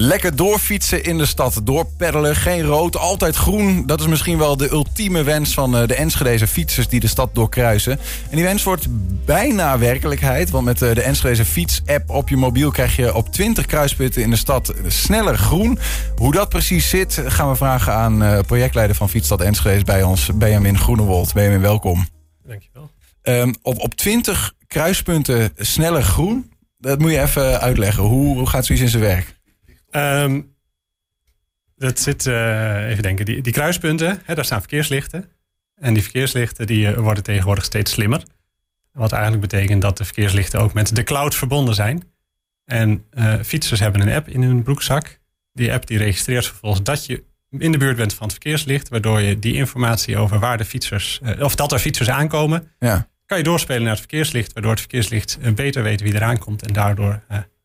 Lekker doorfietsen in de stad, doorpeddelen, geen rood, altijd groen. Dat is misschien wel de ultieme wens van eh, de Enschedeze fietsers die de stad doorkruisen. En die wens wordt bijna werkelijkheid, want met eh, de Enschedeze fiets-app op je mobiel krijg je op 20 kruispunten in de stad sneller groen. Hoe dat precies zit, gaan we vragen aan eh, projectleider van Fietsstad Enschede bij ons, Benjamin Groenewold. Benjamin, welkom. Dankjewel. Um, op, op 20 kruispunten sneller groen, dat moet je even uitleggen. Hoe, hoe gaat zoiets in zijn werk? Um, dat zit, uh, even denken, die, die kruispunten, hè, daar staan verkeerslichten. En die verkeerslichten die, uh, worden tegenwoordig steeds slimmer. Wat eigenlijk betekent dat de verkeerslichten ook met de cloud verbonden zijn. En uh, fietsers hebben een app in hun broekzak. Die app die registreert vervolgens dat je in de buurt bent van het verkeerslicht. Waardoor je die informatie over waar de fietsers, of dat er fietsers aankomen, ja. kan je doorspelen naar het verkeerslicht. Waardoor het verkeerslicht beter weet wie eraan komt. En daardoor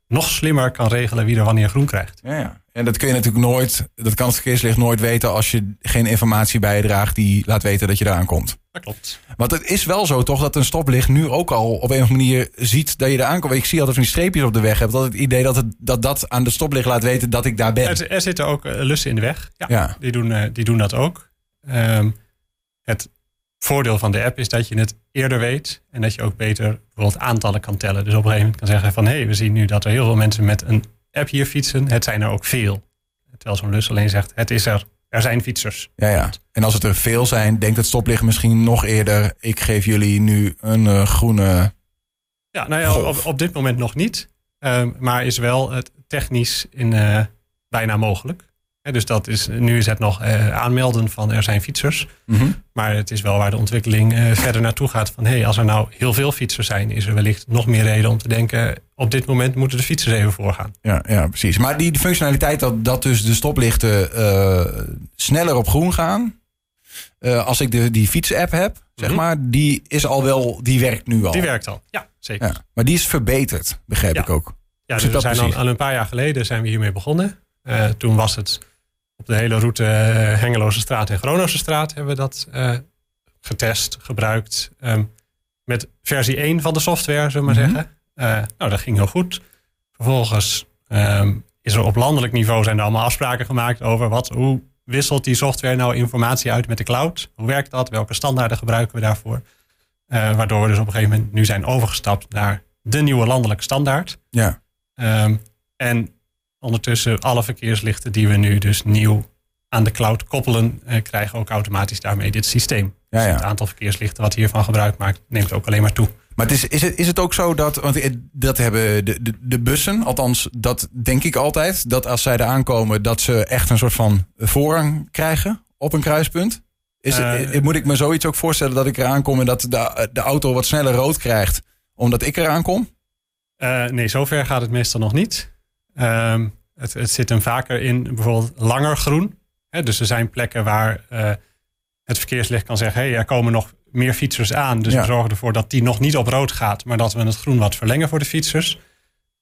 nog slimmer kan regelen wie er wanneer groen krijgt. Ja, ja. En dat kun je natuurlijk nooit, dat kan het verkeerslicht nooit weten als je geen informatie bijdraagt die laat weten dat je eraan komt. Dat klopt. Want het is wel zo toch dat een stoplicht nu ook al op een of andere manier ziet dat je eraan komt. Ik zie altijd van die streepjes op de weg. Heb dat het idee dat, het, dat dat aan de stoplicht laat weten dat ik daar ben. Er, er zitten ook uh, lussen in de weg. Ja, ja. Die, doen, uh, die doen dat ook. Um, het voordeel van de app is dat je het eerder weet en dat je ook beter bijvoorbeeld aantallen kan tellen. Dus op een gegeven moment kan zeggen van hé, hey, we zien nu dat er heel veel mensen met een app hier fietsen. Het zijn er ook veel. Terwijl zo'n lus alleen zegt het is er. Er zijn fietsers. Ja, ja. En als het er veel zijn, denkt het stoplicht misschien nog eerder. Ik geef jullie nu een uh, groene. Ja, nou ja, op, op, dit moment nog niet. Um, maar is wel het technisch in, uh, bijna mogelijk. Dus dat is, nu is het nog uh, aanmelden van er zijn fietsers. Mm -hmm. Maar het is wel waar de ontwikkeling uh, verder naartoe gaat. Van hey, als er nou heel veel fietsers zijn, is er wellicht nog meer reden om te denken. Op dit moment moeten de fietsers even voorgaan. Ja, ja precies. Maar die functionaliteit dat, dat dus de stoplichten uh, sneller op groen gaan. als ik de, die fiets-app heb, zeg mm -hmm. maar, die is al wel, die werkt nu al. Die werkt al, ja, zeker. Ja, maar die is verbeterd, begrijp ja. ik ook. Ja, dus we zijn al, al, een paar jaar geleden zijn we hiermee begonnen. toen was het op de hele route uh, Hengeloze straat en Groningse straat hebben we dat uh, getest, gebruikt. Um, met versie 1 van de software, zullen we maar Mhm. mm -hmm. zeggen. Uh, nou, dat ging heel goed. Vervolgens um, is er op landelijk niveau zijn er allemaal afspraken gemaakt over wat, hoe wisselt die software nou informatie uit met de cloud? Hoe werkt dat? Welke standaarden gebruiken we daarvoor? waardoor we dus op een gegeven moment nu zijn overgestapt naar de nieuwe landelijke standaard. Ja. Um, en ondertussen alle verkeerslichten die we nu dus nieuw aan de cloud koppelen, eh, krijgen ook automatisch daarmee dit systeem. Ja, ja. Dus het aantal verkeerslichten wat hiervan gebruik maakt, neemt ook alleen maar toe. Maar het is, is, het, is het ook zo dat, want dat hebben de, de, de bussen, althans dat denk ik altijd, dat als zij er aankomen, dat ze echt een soort van voorrang krijgen op een kruispunt? Is het, uh, moet ik me zoiets ook voorstellen dat ik eraan kom en dat de, de auto wat sneller rood krijgt, omdat ik eraan kom? Uh, nee, zover gaat het meestal nog niet. Um, het, het, zit hem vaker in bijvoorbeeld langer groen. He, dus er zijn plekken waar uh, het verkeerslicht kan zeggen: hé, hey, er komen nog meer fietsers aan. Dus ja. we zorgen ervoor dat die nog niet op rood gaat, maar dat we het groen wat verlengen voor de fietsers.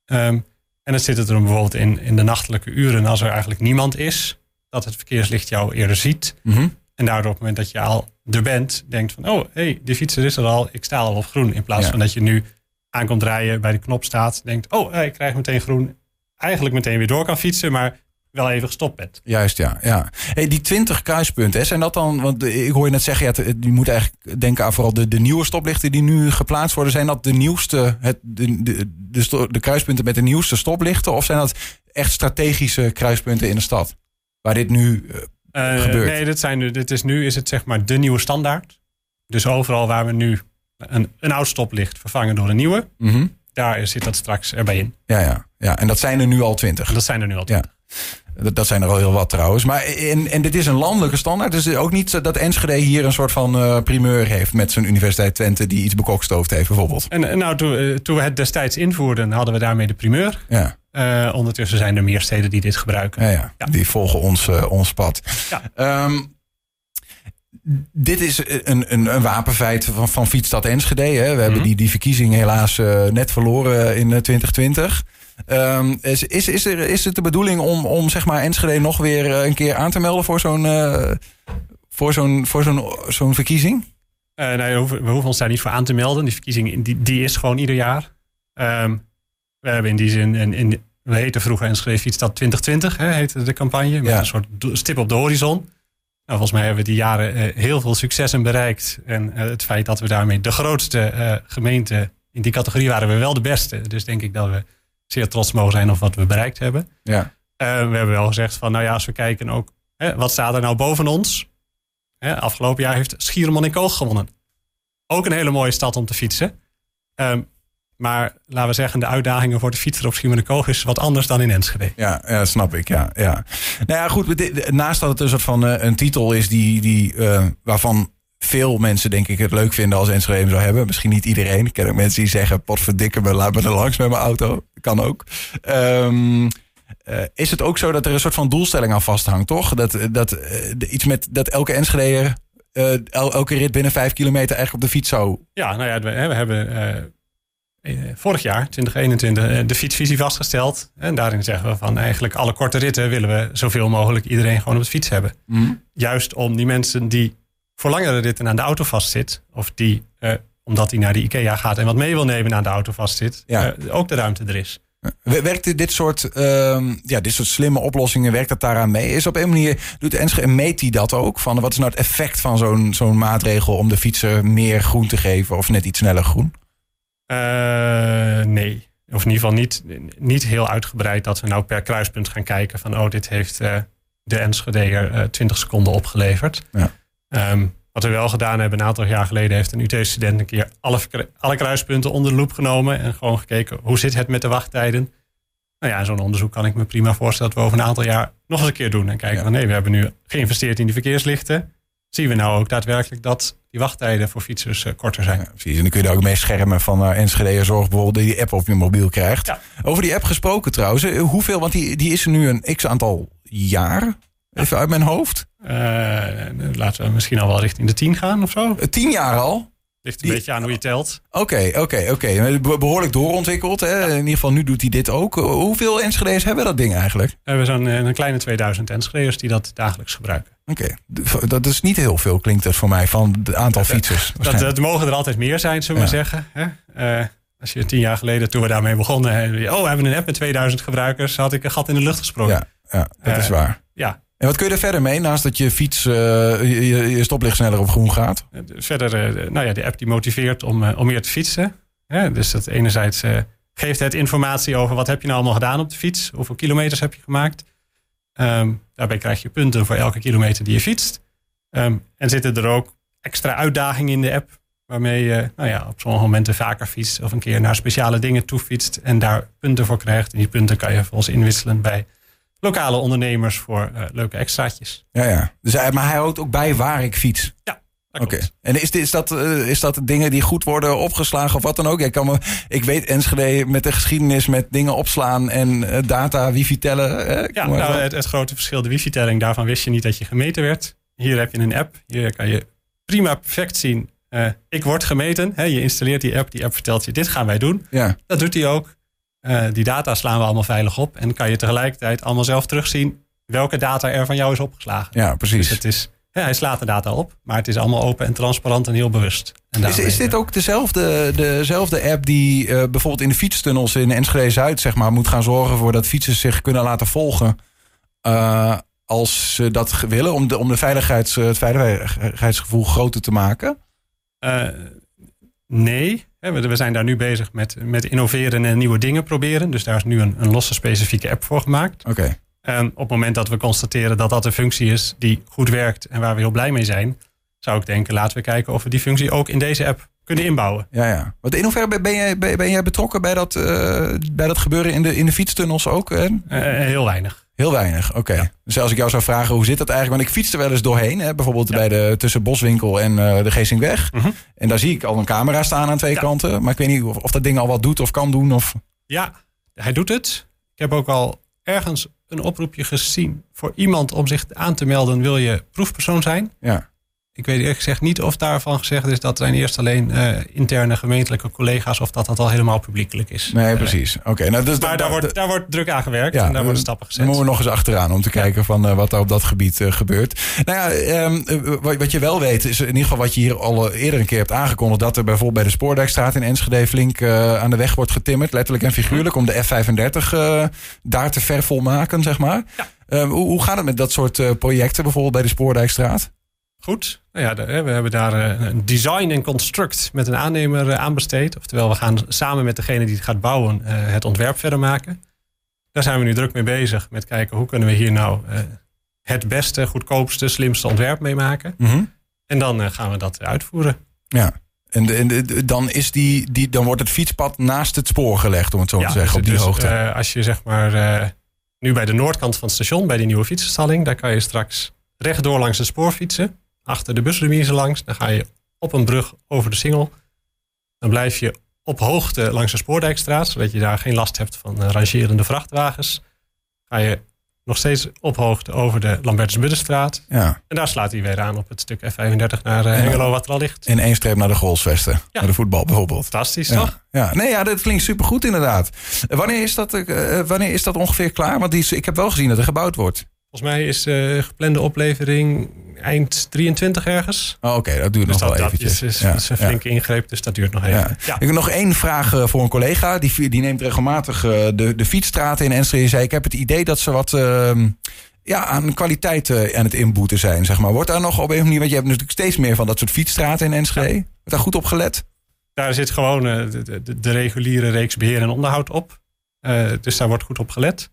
Um, en het zit er dan bijvoorbeeld in, in de nachtelijke uren, als er eigenlijk niemand is, dat het verkeerslicht jou eerder ziet. Mm -hmm. En daardoor op het moment dat je al er bent, denkt van: oh, hé, hey, die fietser is er al, ik sta al op groen. In plaats Ja. van dat je nu aankomt rijden, bij de knop staat, denkt: oh, hey, ik krijg meteen groen. Eigenlijk meteen weer door kan fietsen, maar wel even gestopt bent. Juist, ja. ja. Hey, die 20 kruispunten, hè, zijn dat dan, want ik hoor je net zeggen, ja, je moet eigenlijk denken aan vooral de, de nieuwe stoplichten die nu geplaatst worden. Zijn dat de nieuwste, het, de, de, de, de kruispunten met de nieuwste stoplichten? Of zijn dat echt strategische kruispunten in de stad? Waar dit nu eh, Uh, gebeurt? nee, dit, zijn, dit is nu is het zeg maar de nieuwe standaard. Dus overal waar we nu een, een oud stoplicht vervangen door een nieuwe, mhm. daar zit dat straks erbij in. ja, ja, ja, en dat zijn er nu al 20. En dat zijn er nu al Ja. Dat, dat zijn er al heel wat trouwens. Maar en, en dit is een landelijke standaard. Dus ook niet dat Enschede hier een soort van eh, primeur heeft met zijn Universiteit Twente die iets bekokstoofd heeft bijvoorbeeld. En, nou, toen, eh, toen we het destijds invoerden, hadden we daarmee de primeur. Ja, Eh, ondertussen zijn er meer steden die dit gebruiken. ja, ja. Ja. die volgen ons, ons pad. Ja. Ehm, dit is een, een, een wapenfeit van, van Fietsstad Enschede. Hè. We hebben Mhm. die, die verkiezing helaas net verloren in eh, 2020. Ehm, is, is, is, er, is het de bedoeling om, om zeg maar Enschede nog weer eh, een keer aan te melden voor zo'n eh, voor zo'n voor zo'n zo'n verkiezing? Eh, nou, we, hoeven, ons daar niet voor aan te melden. Die verkiezing die, die is gewoon ieder jaar. Ehm, we hebben in die zin een, een we heten vroeger Enschede Fietsstad 2020, hè, heette de campagne. Met Ja. een soort stip op de horizon. Nou, volgens mij hebben we die jaren heel veel successen bereikt. En het feit dat we daarmee de grootste gemeente in die categorie waren, we wel de beste. Dus denk ik dat we zeer trots mogen zijn op wat we bereikt hebben. Ja. Eh, we hebben wel gezegd van, nou ja, als we kijken ook, hè, wat staat er nou boven ons? Hè, afgelopen jaar heeft Schiermonnikoog gewonnen. Ook een hele mooie stad om te fietsen. Ehm, maar laten we zeggen, de uitdagingen voor de fietser op Schiermonnikoog is wat anders dan in Enschede. Ja, ja, snap ik. Ja, ja. Nou ja, goed. Naast dat het een soort van eh, een titel is die, die, eh, waarvan veel mensen denk ik het leuk vinden als Enschede zou hebben. Misschien niet iedereen. Ik ken ook mensen die zeggen, potverdikke me, laat me er langs met mijn auto. Kan ook. Ehm, eh, is het ook zo dat er een soort van doelstelling aan vasthangt, toch? Dat, dat eh, de- iets met dat elke Enschede eh, el- elke rit binnen vijf kilometer eigenlijk op de fiets zou... Ja, nou ja, we, we hebben eh, eh, vorig jaar, 2021, eh, de fietsvisie vastgesteld. En daarin zeggen we van eigenlijk alle korte ritten willen we zoveel mogelijk iedereen gewoon op de fiets hebben. Juist om die mensen die voor langere ritten aan de auto vastzit, of die, eh, omdat hij naar de IKEA gaat en wat mee wil nemen aan de auto vastzit, Ja. eh, ook de ruimte er is. Werkt dit- soort, ehm, ja, dit soort slimme oplossingen, werkt dat daaraan mee? Is op een manier, doet Enschede, en meet die dat ook? Van, wat is nou het effect van zo'n zo'n maatregel om de fietser meer groen te geven of net iets sneller groen? Eh, nee. Of in ieder geval niet, niet heel uitgebreid dat we nou per kruispunt gaan kijken van oh, dit heeft de Enschedeer eh 20 seconden opgeleverd. Ja. Ehm, wat we wel gedaan hebben, een aantal jaar geleden heeft een UT-student een keer alle, alle kruispunten onder de loep genomen en gewoon gekeken hoe zit het met de wachttijden. Nou ja, zo'n onderzoek kan ik me prima voorstellen dat we over een aantal jaar nog eens een keer doen en kijken Ja. van nee, we hebben nu geïnvesteerd in die verkeerslichten. Zien we nou ook daadwerkelijk dat die wachttijden voor fietsers eh, korter zijn? Ja, precies. En dan kun je er ook mee schermen van uh, Enschede zorg bijvoorbeeld die app op je mobiel krijgt. Ja. Over die app gesproken trouwens, eh, hoeveel, want die, die is er nu een x aantal jaar, even uit mijn hoofd. Eh, laten we misschien al wel richting de 10 gaan of zo. Eh, Tien jaar al? Ligt een Die- beetje aan hoe je telt. Oké, oké, oké. Be- Behoorlijk doorontwikkeld. Hè? In ieder geval, nu doet hij dit ook. Eh, Hoeveel Enschede's hebben dat ding eigenlijk? We hebben zo'n eh, een kleine 2000 Enschede'ers die dat dagelijks gebruiken. Oké, dat is niet heel veel, klinkt het voor mij, van het aantal fietsers. Dat, mogen er altijd meer zijn, zullen we Ja. maar zeggen. Hè? Eh, als je tien jaar geleden, toen we daarmee begonnen, hè, oh, we hebben een app met 2000 gebruikers, had ik een gat in de lucht gesprongen. ja, ja, dat Eh, is waar. Ja. En wat kun je er verder mee, naast dat je fiets, eh, je, stoplicht sneller op groen gaat? Verder, eh, nou ja, de app die motiveert om, eh, om meer te fietsen. Dus dat enerzijds geeft het informatie over wat heb je nou allemaal gedaan op de fiets, hoeveel kilometers heb je gemaakt. Ehm, daarbij krijg je punten voor elke kilometer die je fietst. Ehm, en zitten er ook extra uitdagingen in de app, waarmee je nou ja, op sommige momenten vaker fietst of een keer naar speciale dingen toe fietst en daar punten voor krijgt. En die punten kan je vervolgens inwisselen bij lokale ondernemers voor eh, leuke extraatjes. Ja, ja. Dus, hij- maar hij houdt ook bij waar ik fiets. Dat Oké. En is, dit, is, dat, eh, is dat dingen die goed worden opgeslagen of wat dan ook? Ja, ik, kan me, ik weet Enschede met de geschiedenis met dingen opslaan en eh, data, wifi tellen. Ja, nou, het, het grote verschil, de wifi-telling, daarvan wist je niet dat je gemeten werd. Hier heb je een app, hier kan je prima perfect zien. ik word gemeten, hè, je installeert die app, die app vertelt je, dit gaan wij doen. ja. Dat doet hij ook. Eh, die data slaan we allemaal veilig op en kan je tegelijkertijd allemaal zelf terugzien welke data er van jou is opgeslagen. ja, Dus precies. het is, ja, hij slaat de data op, maar het is allemaal open en transparant en heel bewust. En Is, is dit ook dezelfde, dezelfde app die eh, bijvoorbeeld in de fietstunnels in Enschede-Zuid zeg maar, moet gaan zorgen voor dat fietsers zich kunnen laten volgen eh, als ze dat willen, om, de, om de veiligheids, het veiligheidsgevoel groter te maken? Eh, nee, we, zijn daar nu bezig met, met innoveren en nieuwe dingen proberen. Dus daar is nu een, een losse specifieke app voor gemaakt. Oké. En op het moment dat we constateren dat dat een functie is die goed werkt en waar we heel blij mee zijn, zou ik denken, laten we kijken of we die functie ook in deze app kunnen inbouwen. Ja, ja. Want in hoeverre ben- jij, ben, ben jij betrokken bij dat, eh, bij dat gebeuren in de, in de fietstunnels ook? Hè? Eh, heel weinig. Heel weinig, oké. Dus als ik jou zou vragen, hoe zit dat eigenlijk? Want ik fiets er wel eens doorheen. Hè? Bijvoorbeeld Ja. bij de, tussen Boswinkel en eh, de Geesingweg. Mhm. En daar zie ik al een camera staan aan twee Ja. kanten. Maar ik weet niet of, of dat ding al wat doet of kan doen. Of... Ja, hij doet het. Ik heb ook al ergens een oproepje gezien voor iemand om zich aan te melden. Wil je proefpersoon zijn? Ja. Ik weet eerlijk gezegd niet of daarvan gezegd is dat zijn eerst alleen uh, interne gemeentelijke collega's of dat dat al helemaal publiekelijk is. Nee, precies. Oké, nou, dus maar daar, wordt, daar wordt druk aan gewerkt en daar worden stappen gezet. Dan moeten we nog eens achteraan om te kijken van uh, wat er op dat gebied uh, gebeurt. Nou ja, um, wat je wel weet is in ieder geval wat je hier al eerder een keer hebt aangekondigd dat er bijvoorbeeld bij de Spoordijkstraat in Enschede flink aan de weg wordt getimmerd, letterlijk en figuurlijk, om de F35 daar te vervolmaken, zeg maar. Ja. Um, hoe, hoe gaat het met dat soort projecten, bijvoorbeeld bij de Spoordijkstraat? Goed. Nou ja, we hebben daar eh, een design en construct met een aannemer eh, aanbesteed. Oftewel, we gaan samen met degene die het gaat bouwen eh, het ontwerp verder maken. Daar zijn we nu druk mee bezig. Met kijken hoe kunnen we hier nou het beste, goedkoopste, slimste ontwerp mee maken. Mm En dan gaan we dat uitvoeren. Ja. En, de, dan, is die, die, dan wordt het fietspad naast het spoor gelegd, om het zo te zeggen, dus op die dus, hoogte. als je zeg maar nu bij de noordkant van het station, bij die nieuwe fietsenstalling, daar kan je straks rechtdoor langs het spoor fietsen achter de busremise langs. Dan ga je op een brug over de Singel. Dan blijf je op hoogte langs de Spoordijkstraat, zodat je daar geen last hebt van uh, rangerende vrachtwagens. Ga je nog steeds op hoogte over de Lambertus-Buddenstraat. Ja. En daar slaat hij weer aan op het stuk F35 naar uh, Hengelo, wat er al ligt. In één streep naar de golfsvesten, ja. naar de voetbal bijvoorbeeld. Fantastisch, ja. toch? Ja, nee, ja, dat klinkt supergoed inderdaad. Wanneer is dat, uh, wanneer is dat ongeveer klaar? Want die, ik heb wel gezien dat er gebouwd wordt. Volgens mij is de geplande oplevering eind 23 ergens. Oh, Oké, dat duurt dus nog wel eventjes. Dat is, is, is een flinke ingreep, dus dat duurt nog even. Ja. Ik heb nog één vraag eh, voor een collega. Die, die neemt regelmatig eh, de, de fietsstraten in Enschede. Zei, ik heb het idee dat ze wat uh, ja, aan kwaliteit uh, aan het inboeten zijn. Zeg maar. Wordt daar nog op een manier... Want je hebt natuurlijk steeds meer van dat soort fietsstraten in Enschede. Wordt daar goed op gelet? Daar zit gewoon de, de, de, reguliere reeks beheer en onderhoud op. dus daar wordt goed op gelet.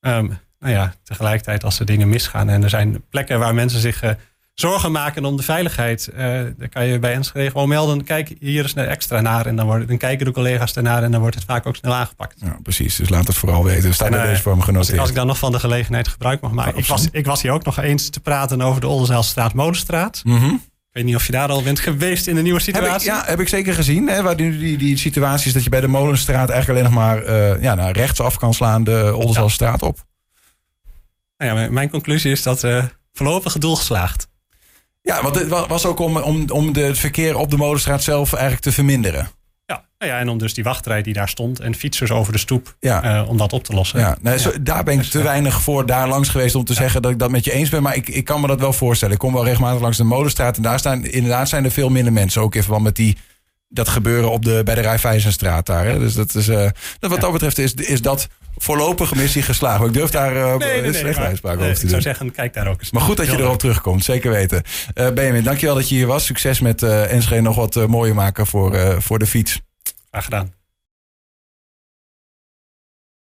Um, nou ja, tegelijkertijd als er dingen misgaan en er zijn plekken waar mensen zich uh, zorgen maken om de veiligheid, uh, dan kan je bij Enschede gewoon melden, kijk, hier is er extra naar en dan, worden, dan kijken de collega's ernaar en dan wordt het vaak ook snel aangepakt. Ja, precies, dus laat het vooral weten. Er staat in deze vorm genoteerd. Als ik dan nog van de gelegenheid gebruik mag maken. ik, was, ik was hier ook nog eens te praten over de Oldenzaalstraat Molenstraat. Mm -hmm. Ik weet niet of je daar al bent geweest in de nieuwe situatie. Heb ik, ja, heb ik zeker gezien. Hè, waar die, die, die situatie is dat je bij de Molenstraat eigenlijk alleen nog maar uh, ja, naar rechtsaf kan slaan de Oldenzaalstraat op. Nou ja, mijn conclusie is dat uh, voorlopig doel geslaagd. Ja, want het was ook om, om, om de, het verkeer op de Molenstraat zelf eigenlijk te verminderen. Ja, nou ja, en om dus die wachtrij die daar stond en fietsers over de stoep, ja. Uh, om dat op te lossen. Ja, nee, zo, daar ben ik te weinig voor daar langs geweest om te zeggen dat ik dat met je eens ben. Maar ik, ik kan me dat wel voorstellen. Ik kom wel regelmatig langs de Molenstraat en daar staan inderdaad zijn er veel minder mensen. Ook in verband met die, dat gebeuren op de, bij de Rijvijzenstraat daar. Hè. Dus dat is, uh, wat dat betreft is, is dat voorlopige missie geslagen. Ik durf daar uh, nee, nee, nee, over te doen. Ik zou zeggen, kijk daar ook eens. Maar goed dat je erop terugkomt, zeker weten. Uh, Benjamin, dankjewel dat je hier was. Succes met uh, Enschede nog wat mooier maken voor, voor de fiets. Graag gedaan.